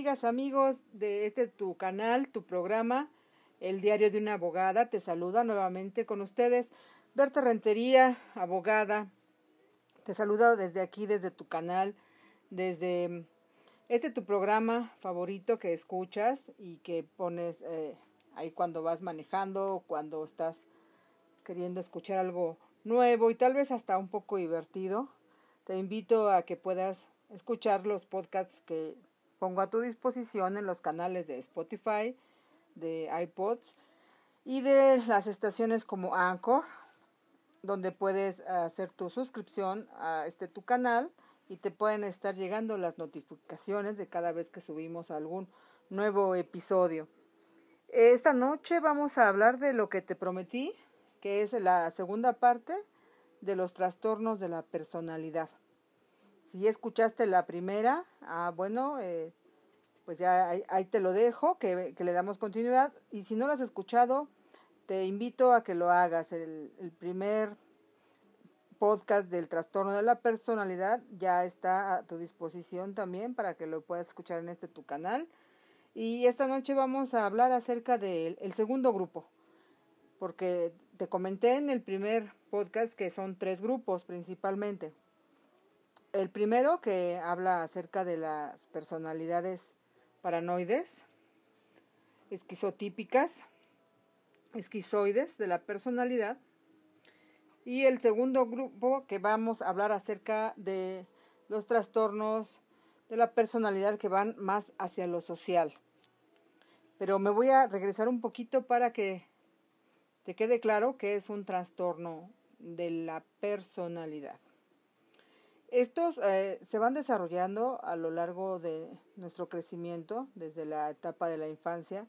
¿qué tal amigas, amigos de este tu canal, tu programa, El Diario de una Abogada? Te saluda nuevamente con ustedes Berta Rentería, abogada. Te saluda desde aquí, desde tu canal, desde este tu programa favorito que escuchas y que pones eh, ahí cuando vas manejando cuando estás queriendo escuchar algo nuevo y tal vez hasta un poco divertido. Te invito a que puedas escuchar los podcasts que pongo a tu disposición en los canales de Spotify, de iPods y de las estaciones como Anchor, donde puedes hacer tu suscripción a este tu canal y te pueden estar llegando las notificaciones de cada vez que subimos algún nuevo episodio. Esta noche vamos a hablar de lo que te prometí, que es la segunda parte de los trastornos de la personalidad. Si escuchaste la primera, ah, bueno, eh, pues ya ahí, te lo dejo, que, le damos continuidad. Y si no lo has escuchado, te invito a que lo hagas. El primer podcast del trastorno de la personalidad ya está a tu disposición también para que lo puedas escuchar en este tu canal. Y esta noche vamos a hablar acerca del segundo grupo, porque te comenté en el primer podcast que son tres grupos principalmente. El primero que habla acerca de las personalidades paranoides, esquizotípicas, esquizoides de la personalidad. Y el segundo grupo que vamos a hablar acerca de los trastornos de la personalidad que van más hacia lo social. Pero me voy a regresar un poquito para que te quede claro que es un trastorno de la personalidad. Estos eh, se van desarrollando a lo largo de nuestro crecimiento, desde la etapa de la infancia,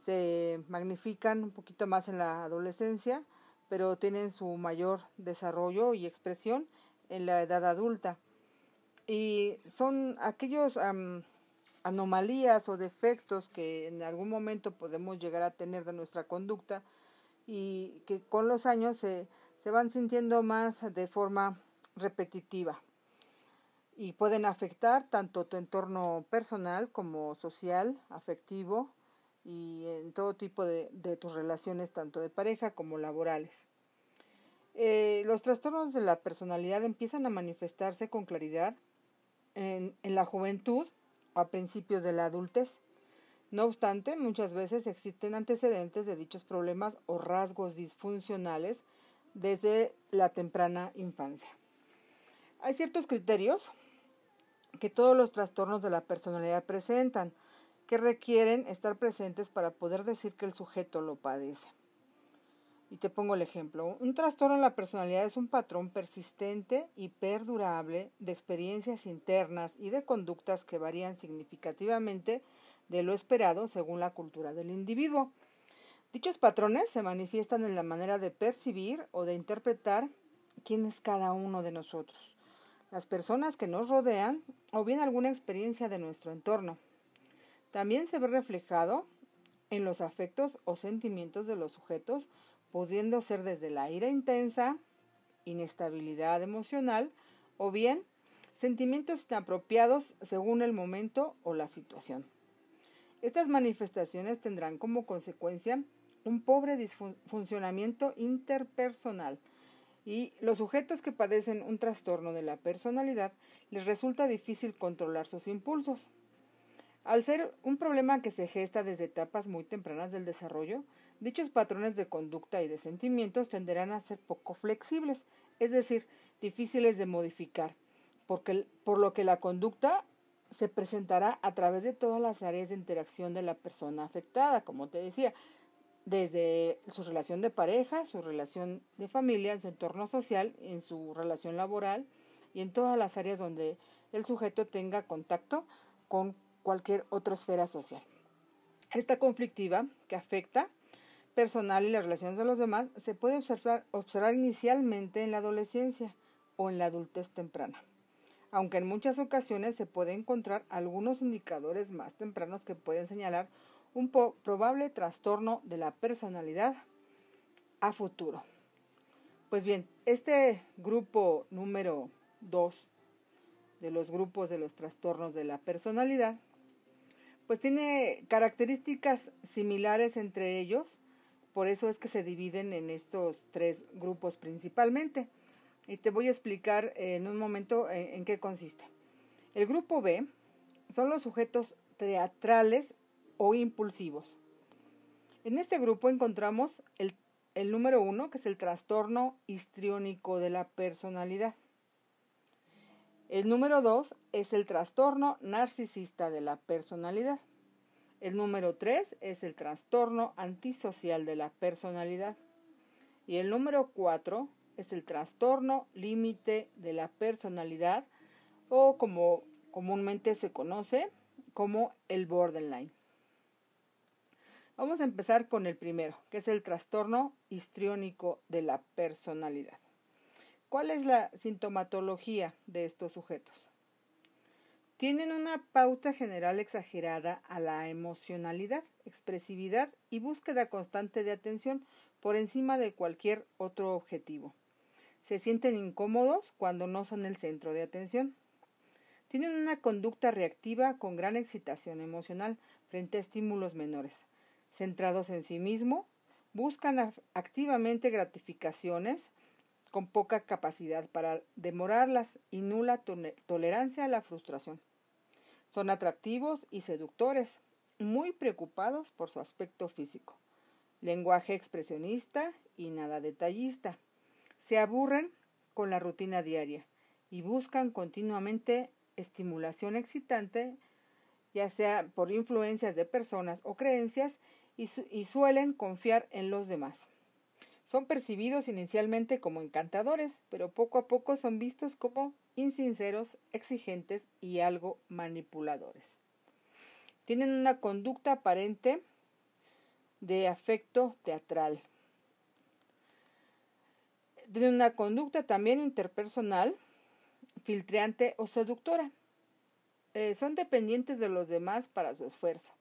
se magnifican un poquito más en la adolescencia, pero tienen su mayor desarrollo y expresión en la edad adulta. Y son aquellos anomalías o defectos que en algún momento podemos llegar a tener de nuestra conducta y que con los años se, se van sintiendo más de forma repetitiva y pueden afectar tanto tu entorno personal como social, afectivo y en todo tipo de, tus relaciones, tanto de pareja como laborales. Eh, los trastornos de la personalidad empiezan a manifestarse con claridad en, en la juventud o a principios de la adultez. No obstante, muchas veces existen antecedentes de dichos problemas o rasgos disfuncionales desde la temprana infancia. Hay ciertos criterios que todos los trastornos de la personalidad presentan, que requieren estar presentes para poder decir que el sujeto lo padece. Y te pongo el ejemplo. Un trastorno en la personalidad es un patrón persistente y perdurable de experiencias internas y de conductas que varían significativamente de lo esperado según la cultura del individuo. Dichos patrones se manifiestan en la manera de percibir o de interpretar quién es cada uno de nosotros las personas que nos rodean o bien alguna experiencia de nuestro entorno. También se ve reflejado en los afectos o sentimientos de los sujetos, pudiendo ser desde la ira intensa, inestabilidad emocional o bien sentimientos inapropiados según el momento o la situación. Estas manifestaciones tendrán como consecuencia un pobre disfuncionamiento interpersonal, y los sujetos que padecen un trastorno de la personalidad les resulta difícil controlar sus impulsos. Al ser un problema que se gesta desde etapas muy tempranas del desarrollo, dichos patrones de conducta y de sentimientos tenderán a ser poco flexibles, es decir, difíciles de modificar, porque, por lo que la conducta se presentará a través de todas las áreas de interacción de la persona afectada, como te decía, desde su relación de pareja, su relación de familia, su entorno social, en su relación laboral y en todas las áreas donde el sujeto tenga contacto con cualquier otra esfera social. Esta conflictiva que afecta personal y las relaciones de los demás se puede observar, observar inicialmente en la adolescencia o en la adultez temprana, aunque en muchas ocasiones se puede encontrar algunos indicadores más tempranos que pueden señalar un probable trastorno de la personalidad a futuro. Pues bien, este grupo número 2 de los grupos de los trastornos de la personalidad pues tiene características similares entre ellos, por eso es que se dividen en estos tres grupos principalmente. Y te voy a explicar en un momento en, en qué consiste. El grupo B son los sujetos teatrales o impulsivos. En este grupo encontramos el, número uno, que es el trastorno histriónico de la personalidad. El número dos es el trastorno narcisista de la personalidad. El número tres es el trastorno antisocial de la personalidad. Y el número cuatro es el trastorno límite de la personalidad o como comúnmente se conoce como el borderline. Vamos a empezar con el primero, que es el trastorno histriónico de la personalidad. ¿Cuál es la sintomatología de estos sujetos? Tienen una pauta general exagerada a la emocionalidad, expresividad y búsqueda constante de atención por encima de cualquier otro objetivo. Se sienten incómodos cuando no son el centro de atención. Tienen una conducta reactiva con gran excitación emocional frente a estímulos menores centrados en sí mismo, buscan activamente gratificaciones con poca capacidad para demorarlas y nula tolerancia a la frustración. Son atractivos y seductores, muy preocupados por su aspecto físico, lenguaje expresionista y nada detallista. Se aburren con la rutina diaria y buscan continuamente estimulación excitante, ya sea por influencias de personas o creencias, y, suelen confiar en los demás. Son percibidos inicialmente como encantadores, pero poco a poco son vistos como insinceros, exigentes y algo manipuladores. Tienen una conducta aparente de afecto teatral. Tienen una conducta también interpersonal, filtreante o seductora. Eh, son dependientes de los demás para su esfuerzo.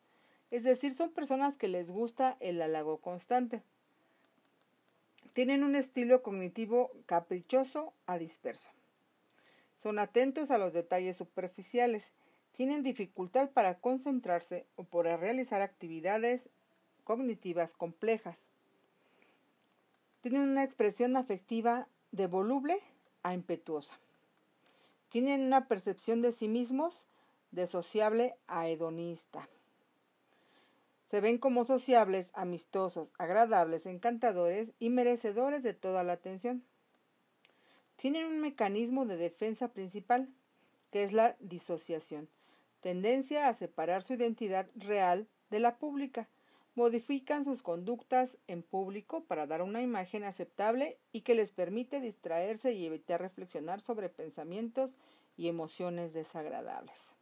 Es decir, son personas que les gusta el halago constante. Tienen un estilo cognitivo caprichoso a disperso. Son atentos a los detalles superficiales. Tienen dificultad para concentrarse o para realizar actividades cognitivas complejas. Tienen una expresión afectiva de voluble a impetuosa. Tienen una percepción de sí mismos de sociable a hedonista. Se ven como sociables, amistosos, agradables, encantadores y merecedores de toda la atención. Tienen un mecanismo de defensa principal, que es la disociación, tendencia a separar su identidad real de la pública. Modifican sus conductas en público para dar una imagen aceptable y que les permite distraerse y evitar reflexionar sobre pensamientos y emociones desagradables.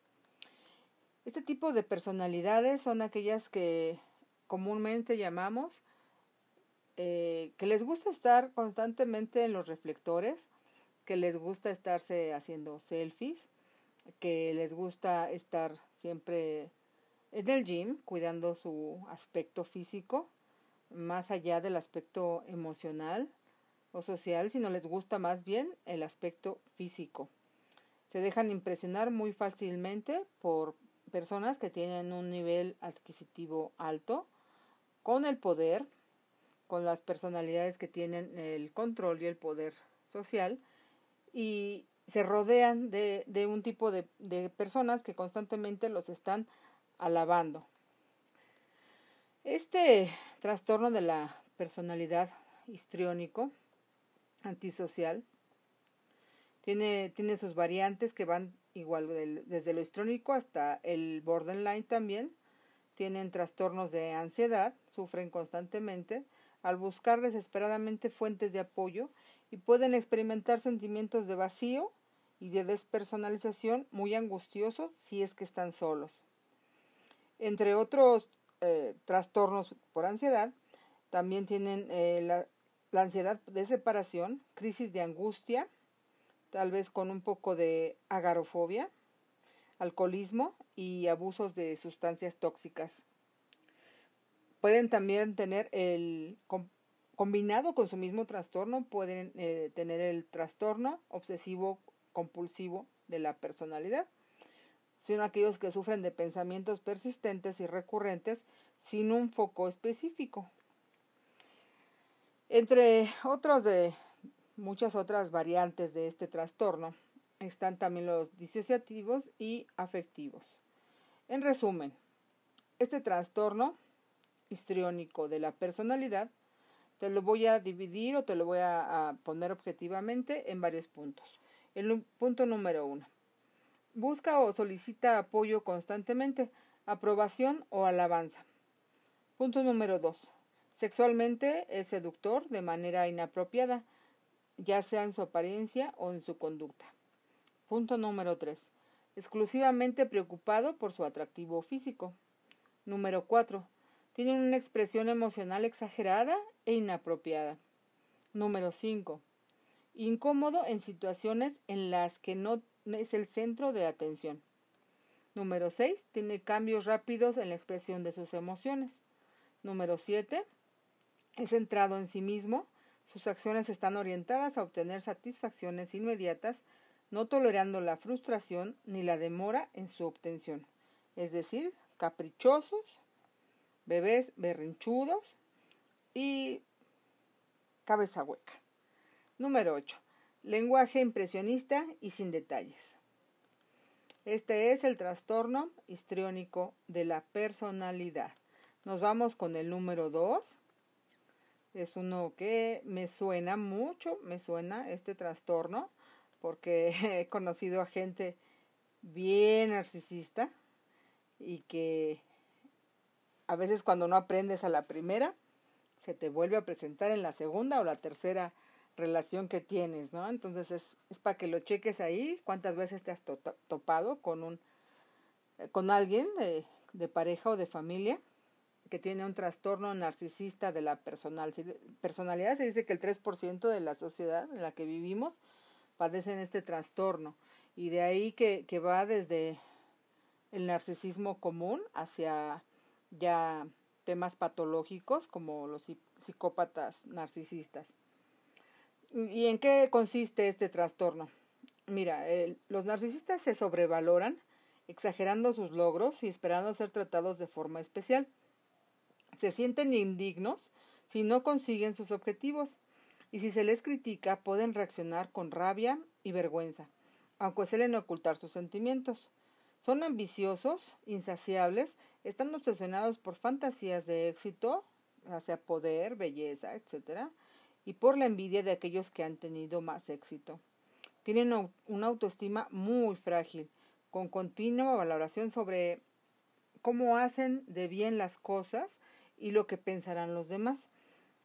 Este tipo de personalidades son aquellas que comúnmente llamamos eh, que les gusta estar constantemente en los reflectores, que les gusta estarse haciendo selfies, que les gusta estar siempre en el gym cuidando su aspecto físico, más allá del aspecto emocional o social, sino les gusta más bien el aspecto físico. Se dejan impresionar muy fácilmente por personas que tienen un nivel adquisitivo alto, con el poder, con las personalidades que tienen el control y el poder social, y se rodean de, de un tipo de, de personas que constantemente los están alabando. Este trastorno de la personalidad histriónico, antisocial, tiene, tiene sus variantes que van igual desde lo histrónico hasta el borderline también. Tienen trastornos de ansiedad, sufren constantemente al buscar desesperadamente fuentes de apoyo y pueden experimentar sentimientos de vacío y de despersonalización muy angustiosos si es que están solos. Entre otros eh, trastornos por ansiedad, también tienen eh, la, la ansiedad de separación, crisis de angustia, tal vez con un poco de agarofobia, alcoholismo y abusos de sustancias tóxicas. Pueden también tener el combinado con su mismo trastorno, pueden eh, tener el trastorno obsesivo compulsivo de la personalidad. sino aquellos que sufren de pensamientos persistentes y recurrentes sin un foco específico. Entre otros de muchas otras variantes de este trastorno están también los disociativos y afectivos. En resumen, este trastorno histriónico de la personalidad te lo voy a dividir o te lo voy a, poner objetivamente en varios puntos. El punto número uno. Busca o solicita apoyo constantemente, aprobación o alabanza. Punto número dos. Sexualmente es seductor de manera inapropiada, ya sea en su apariencia o en su conducta. Punto número 3. Exclusivamente preocupado por su atractivo físico. Número 4. Tiene una expresión emocional exagerada e inapropiada. Número 5. Incómodo en situaciones en las que no es el centro de atención. Número 6. Tiene cambios rápidos en la expresión de sus emociones. Número 7. Es centrado en sí mismo. Sus acciones están orientadas a obtener satisfacciones inmediatas, no tolerando la frustración ni la demora en su obtención. Es decir, caprichosos, bebés berrinchudos y cabeza hueca. Número 8. Lenguaje impresionista y sin detalles. Este es el trastorno histriónico de la personalidad. Nos vamos con el número 2. Es uno que me suena mucho, me suena este trastorno, porque he conocido a gente bien narcisista y que a veces cuando no aprendes a la primera, se te vuelve a presentar en la segunda o la tercera relación que tienes, ¿no? Entonces es, es para que lo cheques ahí, cuántas veces te has topado con un con alguien de, de, pareja o de familia que tiene un trastorno narcisista de la personal, personalidad. Se dice que el 3% de la sociedad en la que vivimos padecen este trastorno y de ahí que, que va desde el narcisismo común hacia ya temas patológicos como los psicópatas narcisistas. ¿Y en qué consiste este trastorno? Mira, los narcisistas se sobrevaloran, exagerando sus logros y esperando ser tratados de forma especial. Se sienten indignos si no consiguen sus objetivos y si se les critica pueden reaccionar con rabia y vergüenza, aunque suelen ocultar sus sentimientos. Son ambiciosos, insaciables, están obsesionados por fantasías de éxito, hacia poder, belleza, etc., y por la envidia de aquellos que han tenido más éxito. Tienen una autoestima muy frágil, con continua valoración sobre cómo hacen de bien las cosas y lo que pensarán los demás,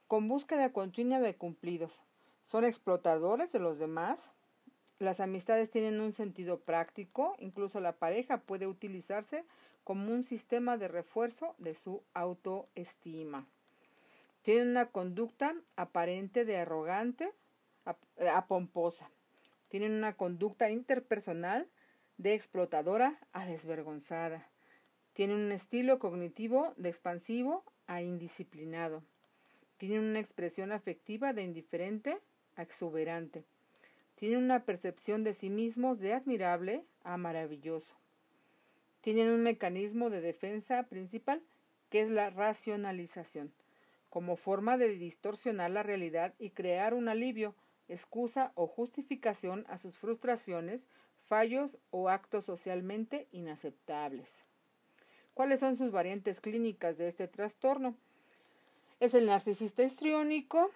con búsqueda continua de cumplidos. Son explotadores de los demás, las amistades tienen un sentido práctico, incluso la pareja puede utilizarse como un sistema de refuerzo de su autoestima. Tienen una conducta aparente de arrogante a, pomposa. Tienen una conducta interpersonal de explotadora a desvergonzada. Tienen un estilo cognitivo de expansivo a indisciplinado. Tienen una expresión afectiva de indiferente a exuberante. Tienen una percepción de sí mismos de admirable a maravilloso. Tienen un mecanismo de defensa principal que es la racionalización, como forma de distorsionar la realidad y crear un alivio, excusa o justificación a sus frustraciones, fallos o actos socialmente inaceptables. ¿Cuáles son sus variantes clínicas de este trastorno? Es el narcisista histriónico,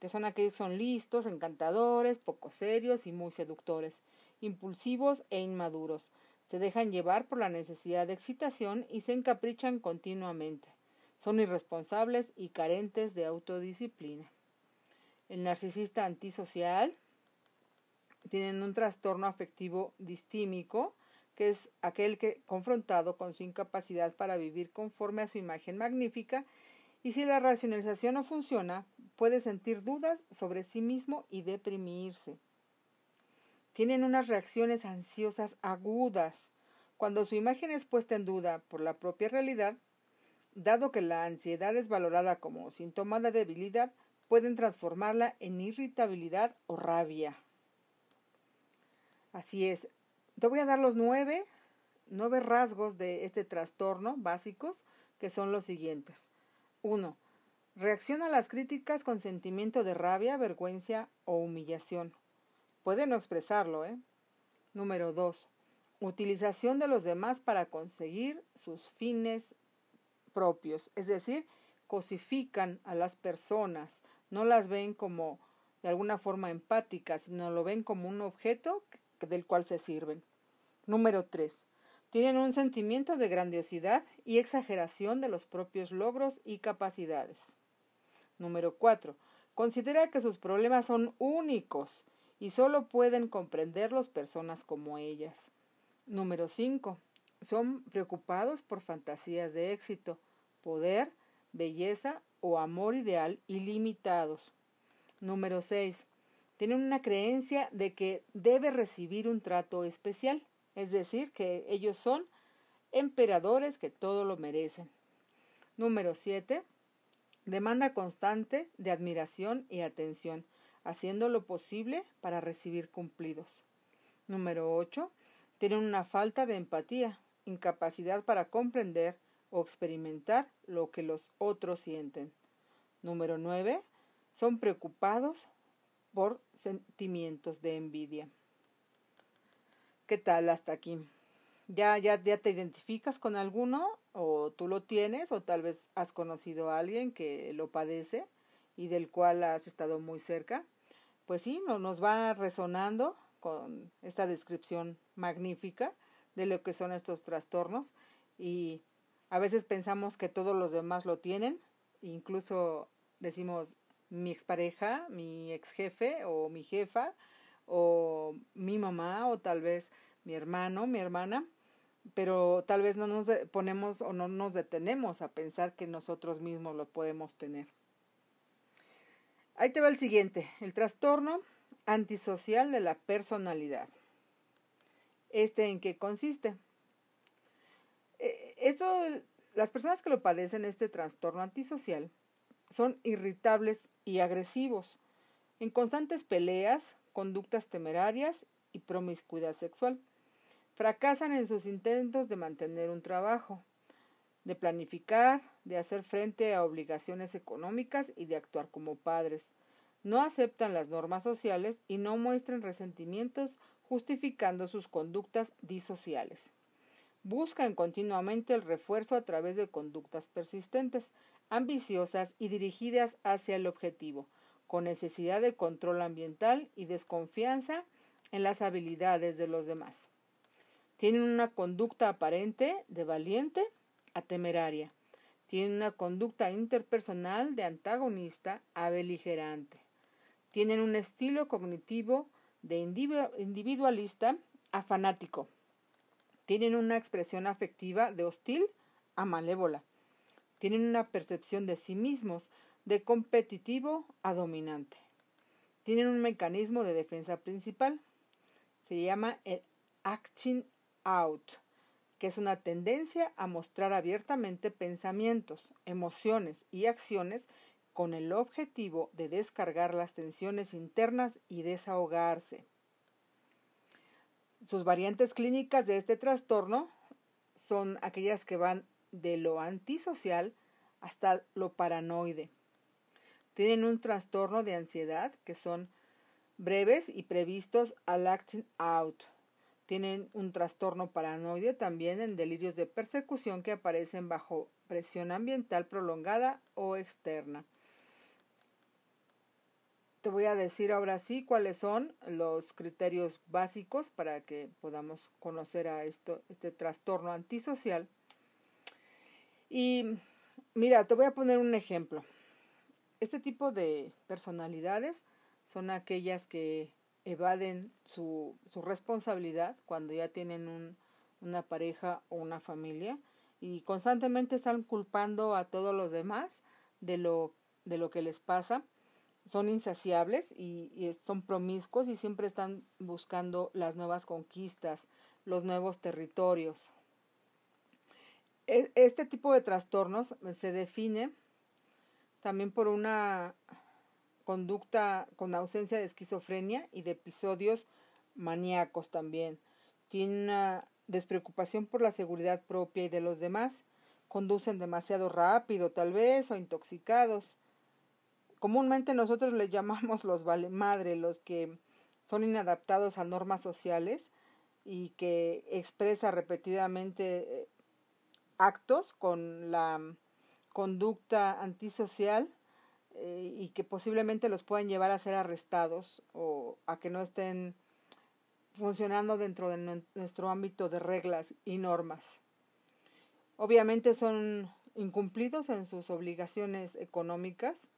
que son aquellos que son listos, encantadores, poco serios y muy seductores, impulsivos e inmaduros. Se dejan llevar por la necesidad de excitación y se encaprichan continuamente. Son irresponsables y carentes de autodisciplina. El narcisista antisocial tiene un trastorno afectivo distímico, que es aquel que, confrontado con su incapacidad para vivir conforme a su imagen magnífica, y si la racionalización no funciona, puede sentir dudas sobre sí mismo y deprimirse. Tienen unas reacciones ansiosas agudas. Cuando su imagen es puesta en duda por la propia realidad, dado que la ansiedad es valorada como síntoma de debilidad, pueden transformarla en irritabilidad o rabia. Así es. Te voy a dar los nueve nueve rasgos de este trastorno básicos que son los siguientes. 1. Reacciona a las críticas con sentimiento de rabia, vergüenza o humillación. Puede no expresarlo, ¿eh? Número 2. Utilización de los demás para conseguir sus fines propios, es decir, cosifican a las personas, no las ven como de alguna forma empáticas, sino lo ven como un objeto del cual se sirven. Número 3. Tienen un sentimiento de grandiosidad y exageración de los propios logros y capacidades. Número 4. Considera que sus problemas son únicos y solo pueden comprenderlos personas como ellas. Número 5. Son preocupados por fantasías de éxito, poder, belleza o amor ideal ilimitados. Número 6. Tienen una creencia de que debe recibir un trato especial, es decir, que ellos son emperadores que todo lo merecen. Número 7. Demanda constante de admiración y atención, haciendo lo posible para recibir cumplidos. Número 8. Tienen una falta de empatía, incapacidad para comprender o experimentar lo que los otros sienten. Número 9. Son preocupados por sentimientos de envidia. ¿Qué tal hasta aquí? ¿Ya, ya, ya te identificas con alguno o tú lo tienes o tal vez has conocido a alguien que lo padece y del cual has estado muy cerca? Pues sí, nos va resonando con esta descripción magnífica de lo que son estos trastornos y a veces pensamos que todos los demás lo tienen, incluso decimos mi expareja, mi ex jefe o mi jefa o mi mamá o tal vez mi hermano, mi hermana, pero tal vez no nos ponemos o no nos detenemos a pensar que nosotros mismos lo podemos tener. Ahí te va el siguiente, el trastorno antisocial de la personalidad. ¿Este en qué consiste? Esto, las personas que lo padecen este trastorno antisocial son irritables y agresivos, en constantes peleas, conductas temerarias y promiscuidad sexual. Fracasan en sus intentos de mantener un trabajo, de planificar, de hacer frente a obligaciones económicas y de actuar como padres. No aceptan las normas sociales y no muestran resentimientos justificando sus conductas disociales. Buscan continuamente el refuerzo a través de conductas persistentes, ambiciosas y dirigidas hacia el objetivo, con necesidad de control ambiental y desconfianza en las habilidades de los demás. Tienen una conducta aparente de valiente a temeraria. Tienen una conducta interpersonal de antagonista a beligerante. Tienen un estilo cognitivo de individualista a fanático tienen una expresión afectiva de hostil a malévola. Tienen una percepción de sí mismos de competitivo a dominante. Tienen un mecanismo de defensa principal. Se llama el acting out, que es una tendencia a mostrar abiertamente pensamientos, emociones y acciones con el objetivo de descargar las tensiones internas y desahogarse. Sus variantes clínicas de este trastorno son aquellas que van de lo antisocial hasta lo paranoide. Tienen un trastorno de ansiedad que son breves y previstos al acting out. Tienen un trastorno paranoide también en delirios de persecución que aparecen bajo presión ambiental prolongada o externa te voy a decir ahora sí cuáles son los criterios básicos para que podamos conocer a esto, este trastorno antisocial. Y mira, te voy a poner un ejemplo. Este tipo de personalidades son aquellas que evaden su, su responsabilidad cuando ya tienen un, una pareja o una familia y constantemente están culpando a todos los demás de lo, de lo que les pasa son insaciables y, son promiscuos y siempre están buscando las nuevas conquistas, los nuevos territorios. E, este tipo de trastornos se define también por una conducta con ausencia de esquizofrenia y de episodios maníacos también. Tiene una despreocupación por la seguridad propia y de los demás, conducen demasiado rápido tal vez o intoxicados. Comúnmente nosotros les llamamos los vale madre, los que son inadaptados a normas sociales y que expresa repetidamente eh, actos con la conducta antisocial eh, y que posiblemente los puedan llevar a ser arrestados o a que no estén funcionando dentro de nuestro ámbito de reglas y normas. Obviamente son incumplidos en sus obligaciones económicas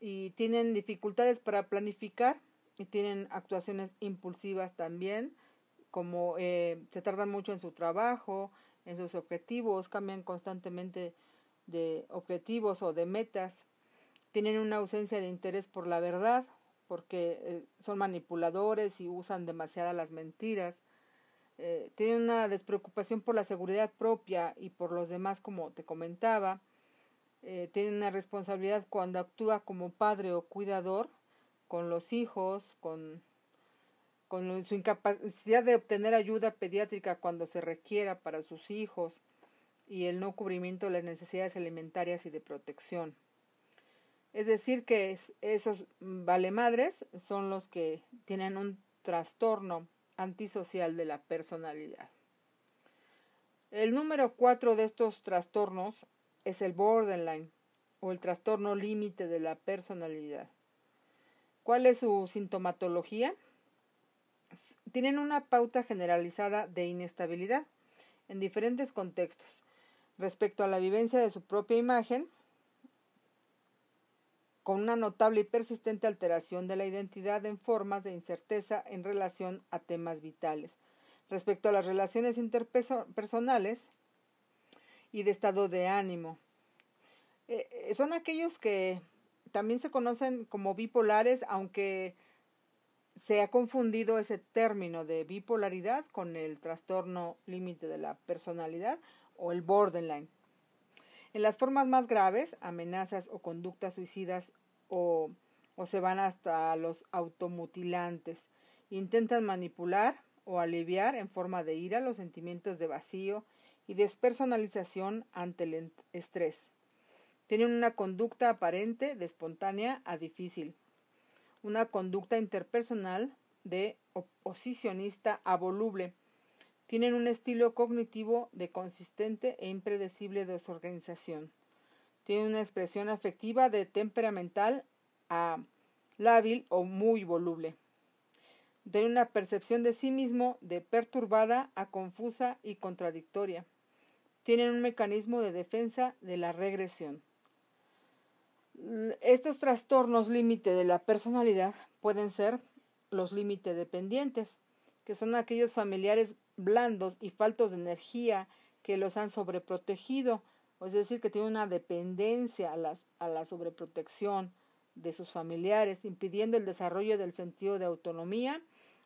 y tienen dificultades para planificar y tienen actuaciones impulsivas también, como eh, se tardan mucho en su trabajo, en sus objetivos, cambian constantemente de objetivos o de metas, tienen una ausencia de interés por la verdad, porque eh, son manipuladores y usan demasiadas las mentiras, eh, tienen una despreocupación por la seguridad propia y por los demás, como te comentaba, eh, tienen una responsabilidad cuando actúa como padre o cuidador con los hijos, con, con su incapacidad de obtener ayuda pediátrica cuando se requiera para sus hijos y el no cubrimiento de las necesidades alimentarias y de protección. Es decir, que esos valemadres son los que tienen un trastorno antisocial de la personalidad. El número cuatro de estos trastornos es el borderline o el trastorno límite de la personalidad. ¿Cuál es su sintomatología? Tienen una pauta generalizada de inestabilidad en diferentes contextos respecto a la vivencia de su propia imagen, con una notable y persistente alteración de la identidad en formas de incerteza en relación a temas vitales. Respecto a las relaciones interpersonales y de estado de ánimo. Eh, eh, son aquellos que también se conocen como bipolares, aunque se ha confundido ese término de bipolaridad con el trastorno límite de la personalidad o el borderline. En las formas más graves, amenazas o conductas suicidas o, o se van hasta los automutilantes. Intentan manipular o aliviar en forma de ira los sentimientos de vacío y despersonalización ante el estrés. Tienen una conducta aparente de espontánea a difícil. Una conducta interpersonal de oposicionista a voluble tienen un estilo cognitivo de consistente e impredecible desorganización. Tienen una expresión afectiva de temperamental a lábil o muy voluble. Tienen una percepción de sí mismo de perturbada a confusa y contradictoria. Tienen un mecanismo de defensa de la regresión. Estos trastornos límite de la personalidad pueden ser los límite dependientes, que son aquellos familiares blandos y faltos de energía que los han sobreprotegido, es decir, que tienen una dependencia a, las, a la sobreprotección de sus familiares, impidiendo el desarrollo del sentido de autonomía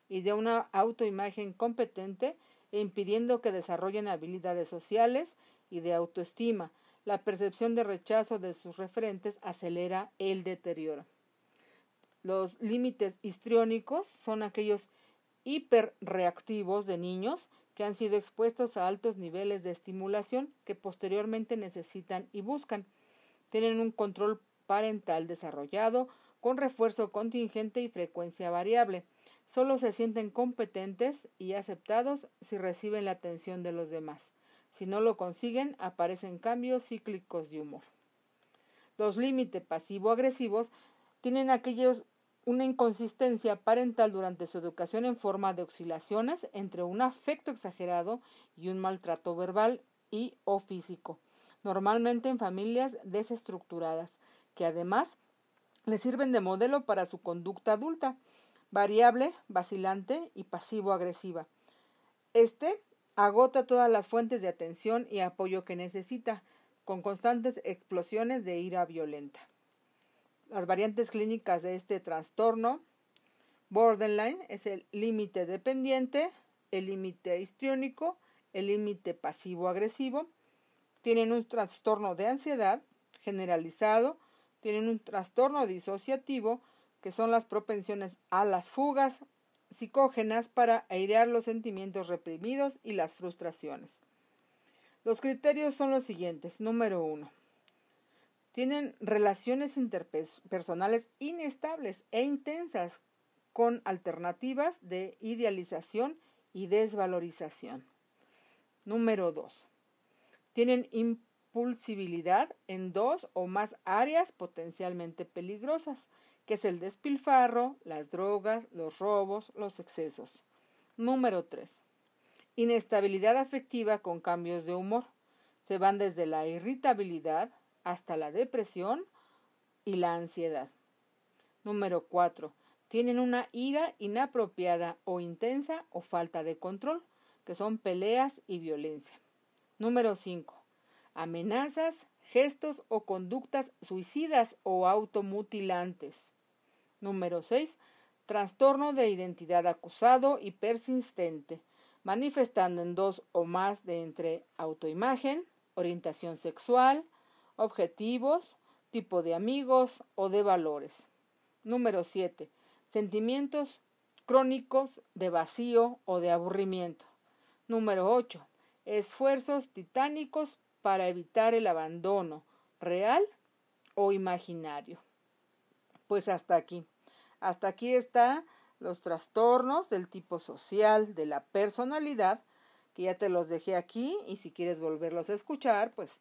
y de una autoimagen competente e impidiendo que desarrollen habilidades sociales y de autoestima. La percepción de rechazo de sus referentes acelera el deterioro. Los límites histriónicos son aquellos hiperreactivos de niños que han sido expuestos a altos niveles de estimulación que posteriormente necesitan y buscan. Tienen un control parental desarrollado con refuerzo contingente y frecuencia variable. Solo se sienten competentes y aceptados si reciben la atención de los demás. Si no lo consiguen, aparecen cambios cíclicos de humor. Los límites pasivo-agresivos tienen aquellos una inconsistencia parental durante su educación en forma de oscilaciones entre un afecto exagerado y un maltrato verbal y o físico, normalmente en familias desestructuradas, que además le sirven de modelo para su conducta adulta, variable, vacilante y pasivo-agresiva. Este agota todas las fuentes de atención y apoyo que necesita, con constantes explosiones de ira violenta las variantes clínicas de este trastorno borderline es el límite dependiente, el límite histriónico, el límite pasivo-agresivo. Tienen un trastorno de ansiedad generalizado, tienen un trastorno disociativo, que son las propensiones a las fugas, psicógenas para airear los sentimientos reprimidos y las frustraciones. Los criterios son los siguientes. Número uno. Tienen relaciones interpersonales inestables e intensas con alternativas de idealización y desvalorización. Número 2. Tienen impulsibilidad en dos o más áreas potencialmente peligrosas, que es el despilfarro, las drogas, los robos, los excesos. Número 3. Inestabilidad afectiva con cambios de humor. Se van desde la irritabilidad hasta la depresión y la ansiedad. Número 4 tienen una ira inapropiada o intensa o falta de control, que son peleas y violencia. Número 5. Amenazas, gestos o conductas suicidas o automutilantes. Número 6. Trastorno de identidad acusado y persistente, manifestando en dos o más de entre autoimagen, orientación sexual, objetivos, tipo de amigos o de valores. Número 7 Sentimientos crónicos de vacío o de aburrimiento. Número 8. Esfuerzos titánicos para evitar el abandono, real o imaginario. Pues hasta aquí. Hasta aquí están los trastornos del tipo social, de la personalidad, que ya te los dejé aquí y si quieres volverlos a escuchar, pues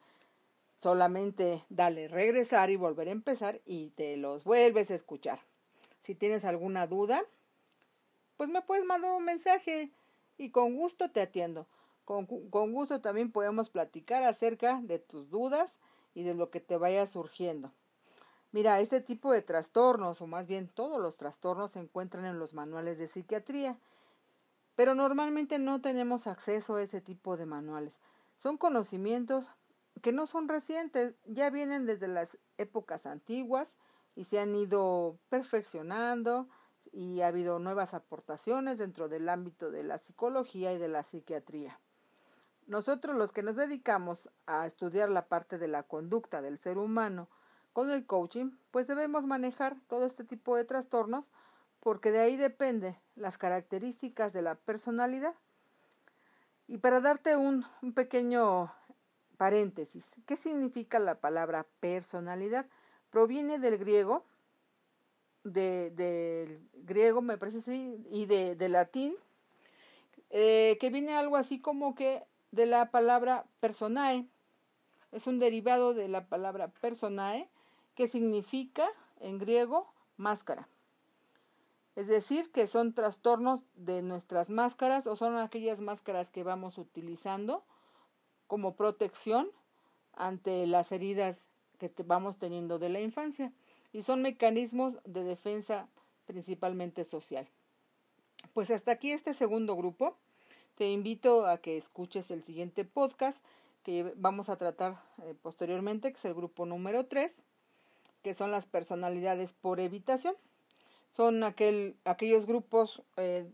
solamente dale regresar y volver a empezar y te los vuelves a escuchar. Si tienes alguna duda, pues me puedes mandar un mensaje y con gusto te atiendo. Con, con, gusto también podemos platicar acerca de tus dudas y de lo que te vaya surgiendo. Mira, este tipo de trastornos, o más bien todos los trastornos, se encuentran en los manuales de psiquiatría, pero normalmente no tenemos acceso a ese tipo de manuales. Son conocimientos que no son recientes, ya vienen desde las épocas antiguas y se han ido perfeccionando y ha habido nuevas aportaciones dentro del ámbito de la psicología y de la psiquiatría. Nosotros los que nos dedicamos a estudiar la parte de la conducta del ser humano con el coaching, pues debemos manejar todo este tipo de trastornos porque de ahí depende las características de la personalidad. Y para darte un, pequeño paréntesis, ¿qué significa la palabra personalidad? proviene del griego, de, del griego me parece así, y de, de latín, eh, que viene algo así como que de la palabra personae, es un derivado de la palabra personae, que significa en griego máscara. Es decir, que son trastornos de nuestras máscaras o son aquellas máscaras que vamos utilizando como protección ante las heridas que vamos teniendo de la infancia y son mecanismos de defensa principalmente social. Pues hasta aquí este segundo grupo. Te invito a que escuches el siguiente podcast que vamos a tratar eh, posteriormente, que es el grupo número 3, que son las personalidades por evitación. Son aquel, aquellos grupos eh,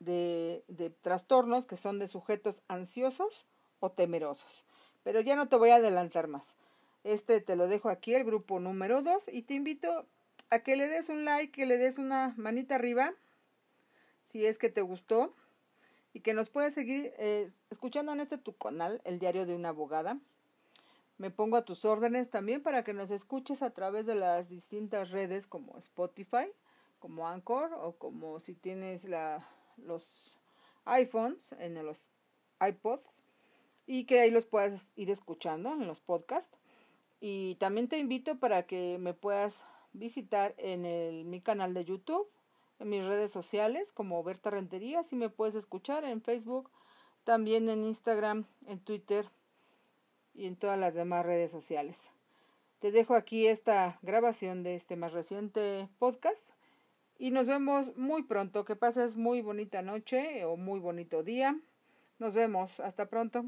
de, de trastornos que son de sujetos ansiosos o temerosos. Pero ya no te voy a adelantar más. Este te lo dejo aquí, el grupo número 2, y te invito a que le des un like, que le des una manita arriba, si es que te gustó, y que nos puedas seguir eh, escuchando en este tu canal, El Diario de una Abogada. Me pongo a tus órdenes también para que nos escuches a través de las distintas redes como Spotify, como Anchor o como si tienes la, los iPhones en los iPods y que ahí los puedas ir escuchando en los podcasts. Y también te invito para que me puedas visitar en el, mi canal de YouTube, en mis redes sociales como Berta Rentería, si me puedes escuchar en Facebook, también en Instagram, en Twitter y en todas las demás redes sociales. Te dejo aquí esta grabación de este más reciente podcast y nos vemos muy pronto. Que pases muy bonita noche o muy bonito día. Nos vemos. Hasta pronto.